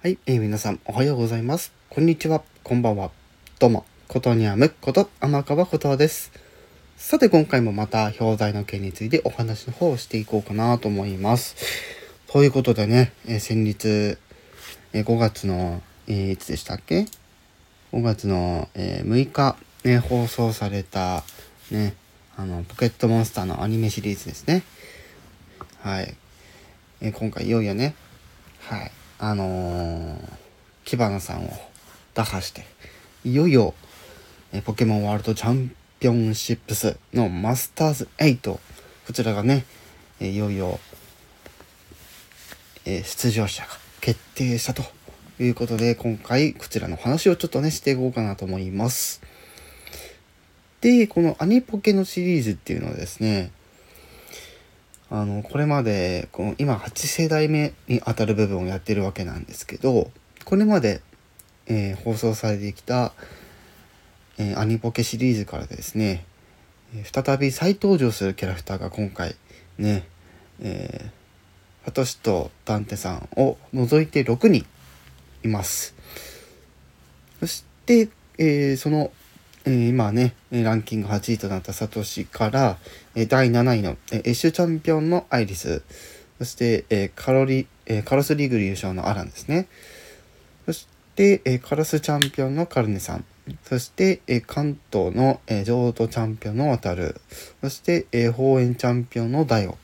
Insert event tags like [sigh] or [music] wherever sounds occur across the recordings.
はい、えー、皆さんおはようございます。こんにちは、こんばんは。どうも、ことにゃむこと天川ことです。さて今回もまた表題の件についてお話の方をしていこうかなと思います。ということでね、えー、先日、えー、5月の、えー、いつでしたっけ ?5 月の、え、6日、ね、放送された、ね、あの、ポケットモンスターのアニメシリーズですね。はい。え、今回いよいよね、はい。あのー、キバナさんを打破して、いよいよ、えポケモンワールドチャンピオンシップスのマスターズ8、こちらがね、えいよいよ、え出場者が決定したということで、今回こちらの話をちょっとね、していこうかなと思います。で、このアニポケのシリーズっていうのはですね、あの、これまで、この今8世代目にあたる部分をやってるわけなんですけど、これまで、えー、放送されてきた、えー、アニポケシリーズからですね、再び再登場するキャラクターが今回ね、えー、サトシとダンテさんを除いて6人います。そして、えー、そのえ、今ね、ランキング8位となったサトシから、え第7位の、えエッシュチャンピオンのアイリス、そして、えカロリ、えカロスリーグル優勝のアランですね。そして、えカラスチャンピオンのカルネさん。そして、え関東の、え浄土チャンピオンの渡る。そして、え方園チャンピオンの大悟。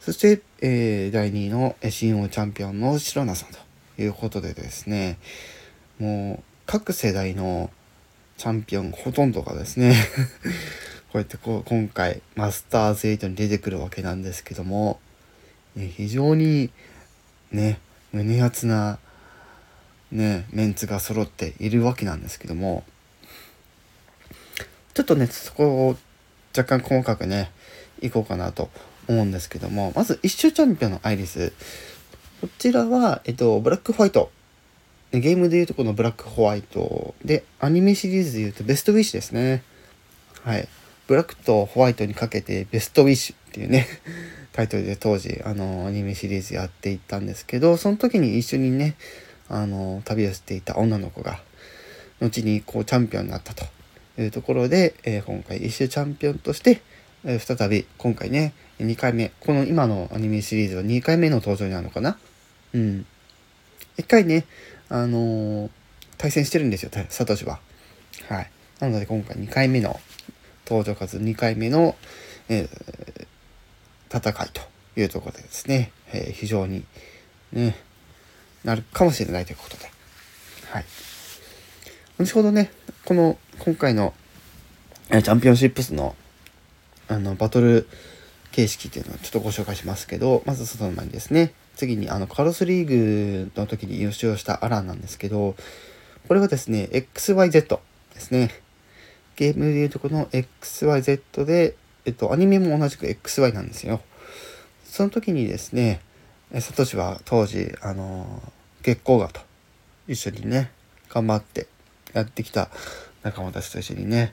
そして、え、第2位のえ新王チャンピオンの白名さんということでですね、もう各世代のチャンピオンほとんどがですね [laughs] こうやってこう今回マスターズ8に出てくるわけなんですけども、ね、非常にね胸熱なねメンツが揃っているわけなんですけどもちょっとねそこを若干細かくねいこうかなと思うんですけどもまず一周チャンピオンのアイリス。こちらは、えっと、ブラックホワイト。ゲームでいうとこのブラックホワイトで、アニメシリーズでいうとベストウィッシュですね。はい。ブラックとホワイトにかけてベストウィッシュっていうね、[laughs] タイトルで当時、あの、アニメシリーズやっていったんですけど、その時に一緒にね、あの、旅をしていた女の子が、後にこうチャンピオンになったというところで、えー、今回一周チャンピオンとして、えー、再び今回ね、2回目、この今のアニメシリーズは2回目の登場になるのかな？うん。1回ね、あのー、対戦してるんですよ、サトシは。はい。なので今回2回目の登場数2回目の、えー、戦いというところでですね、えー、非常にね、なるかもしれないということで。はい。後ほどね、この今回のチャンピオンシップスのあのバトル形式っていうのをちょっとご紹介しますけど、まずその前にですね、次にあのカロスリーグの時に優勝したアランなんですけど、これはですね、XYZ ですね。ゲームでいうとこの XYZ で、えっと、アニメも同じく XY なんですよ。その時にですね、サトシは当時、あの、月光河と一緒にね、頑張ってやってきた仲間たちと一緒にね、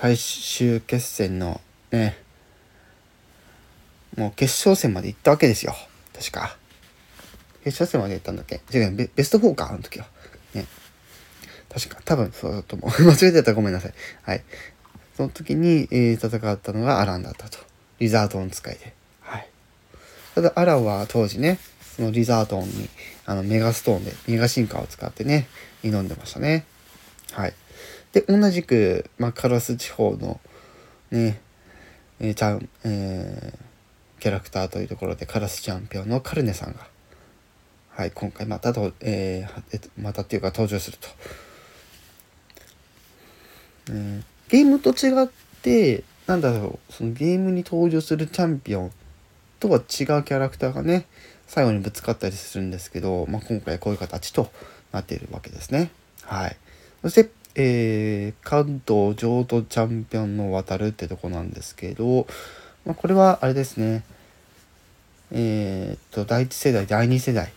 最終決戦のね、もう決勝戦まで行ったわけですよ。確か。決勝戦まで行ったんだっけ？違うベ、ベスト4か、あの時は。ね。確か、多分そうだと思う。[laughs] 間違えてたらごめんなさい。はい。その時に、えー、戦ったのがアランだったと。リザードン使いで。はい。ただ、アランは当時ね、そのリザードンに、あの、メガストーンで、メガ進化を使ってね、挑んでましたね。はい。で、同じく、まあ、カラス地方の、ね、えー、ちゃん、えー、キャラクターというところでカラスチャンピオンのカルネさんが、はい、今回またと、えー、またっていうか登場すると。えー、ゲームと違って、なんだろう、そのゲームに登場するチャンピオンとは違うキャラクターがね、最後にぶつかったりするんですけど、まあ、今回こういう形となっているわけですね。はい。そして、えー、関東浄土チャンピオンの渡るってとこなんですけど、まあ、これはあれですね、えー、っと、第1世代、第2世代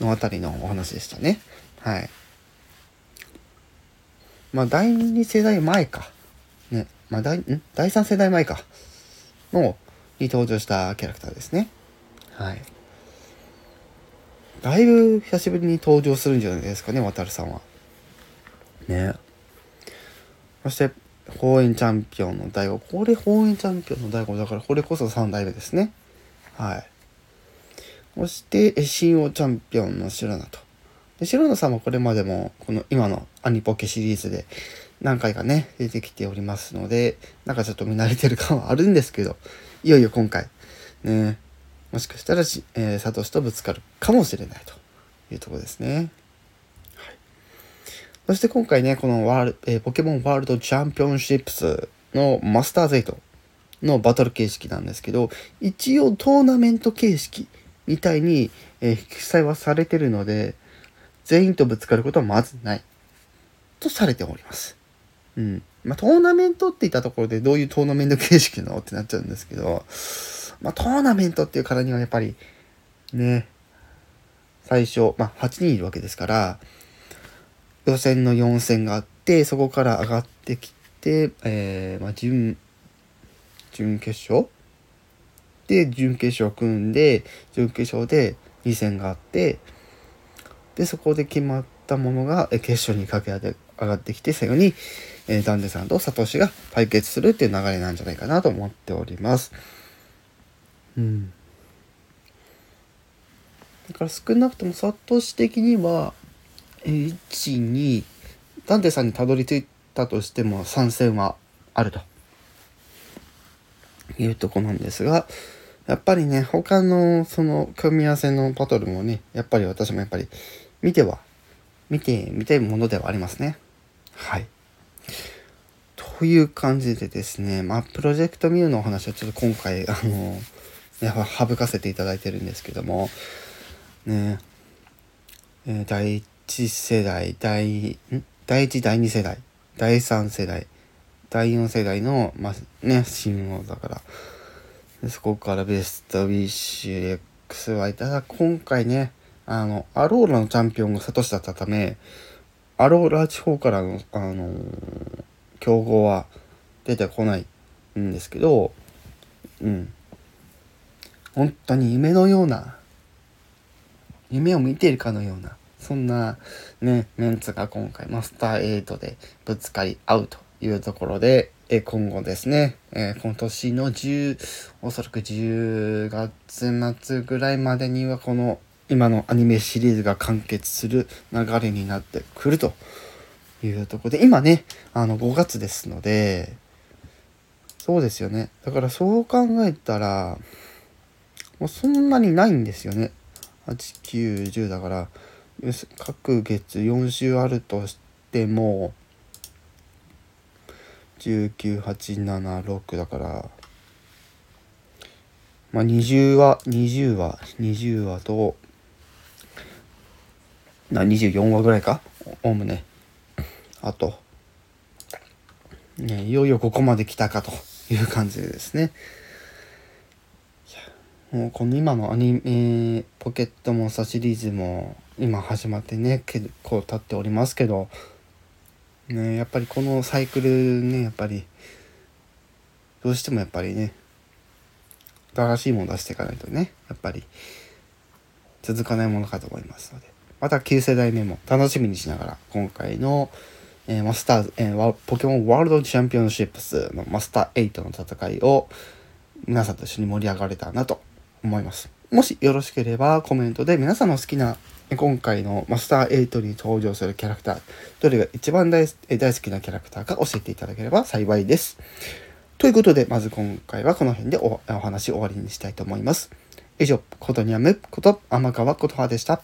のあたりのお話でしたね。はい。まあ、第2世代前か。ね。まあ、第、ん？第3世代前か。の、に登場したキャラクターですね。はい。だいぶ久しぶりに登場するんじゃないですかね渡さんは。ねそして公園チャンピオンの大悟これ公園チャンピオンの大悟だからこれこそ3代目ですねはい。そして新王チャンピオンの白菜と。で白菜さんはこれまでもこの今のアニポケシリーズで何回かね出てきておりますのでなんかちょっと見慣れてる感はあるんですけどいよいよ今回ねもしかしたらし、えー、サトシとぶつかるかもしれないというところですね。そして今回ね、このワール、えー、ポケモンワールドチャンピオンシップスのマスターズ8のバトル形式なんですけど、一応トーナメント形式みたいに、えー、記載はされてるので、全員とぶつかることはまずない。とされております。うん。まあ、トーナメントって言ったところでどういうトーナメント形式なのってなっちゃうんですけど、まあ、トーナメントっていうからにはやっぱり、ね、最初、まあ、8人いるわけですから、予選の4戦があって、そこから上がってきて、えー、まあ、準、準決勝？で、準決勝組んで、準決勝で2戦があって、で、そこで決まったものが決勝に駆け上がってきて、最後に、えー、ダンデさんとサトシが対決するっていう流れなんじゃないかなと思っております。うん。だから少なくともサトシ的には、1、2、ダンテさんにたどり着いたとしても参戦はあるというとこなんですが、やっぱりね、他のその組み合わせのバトルもね、やっぱり私もやっぱり見ては、見てみたいものではありますね。はい。という感じでですね、まあ、プロジェクトミューのお話はちょっと今回、あの、ね、省かせていただいてるんですけども、ね、え、第1世代、第、第1、第2世代、第3世代、第4世代の、まあ、ね、新王だから、そこからベストウィッシュ XY、ただ今回ね、あの、アローラのチャンピオンがサトシだったため、アローラ地方からの、あのー、競合は出てこないんですけど、うん。本当に夢のような、夢を見ているかのような、そんなね、メンツが今回マスター8でぶつかり合うというところで、え今後ですね、え今年の10、おそらく10月末ぐらいまでにはこの今のアニメシリーズが完結する流れになってくるというところで、今ね、あの5月ですので、そうですよね。だからそう考えたら、もうそんなにないんですよね。8、9、10だから、各月4週あるとしても19876だから。まあ20話20話20話とな24話ぐらいか？おおむね。あと。ねいよいよここまで来たかという感じですね。もうこの今のアニメポケットモンスターシリーズも今始まってね結構経っておりますけど。ねやっぱりこのサイクルねやっぱりどうしてもやっぱりね新しいもの出していかないとねやっぱり続かないものかと思いますのでまた9世代目も楽しみにしながら今回の、えー、マスターズ、えー、ポケモンワールドチャンピオンシップスのマスター8の戦いを皆さんと一緒に盛り上がれたらなと思います。もしよろしければコメントで皆さんの好きな今回のマスター8に登場するキャラクター、どれが一番大好きなキャラクターか教えていただければ幸いです。ということで、まず今回はこの辺でおお話終わりにしたいと思います。以上、ことにゃむこと天川ことはでした。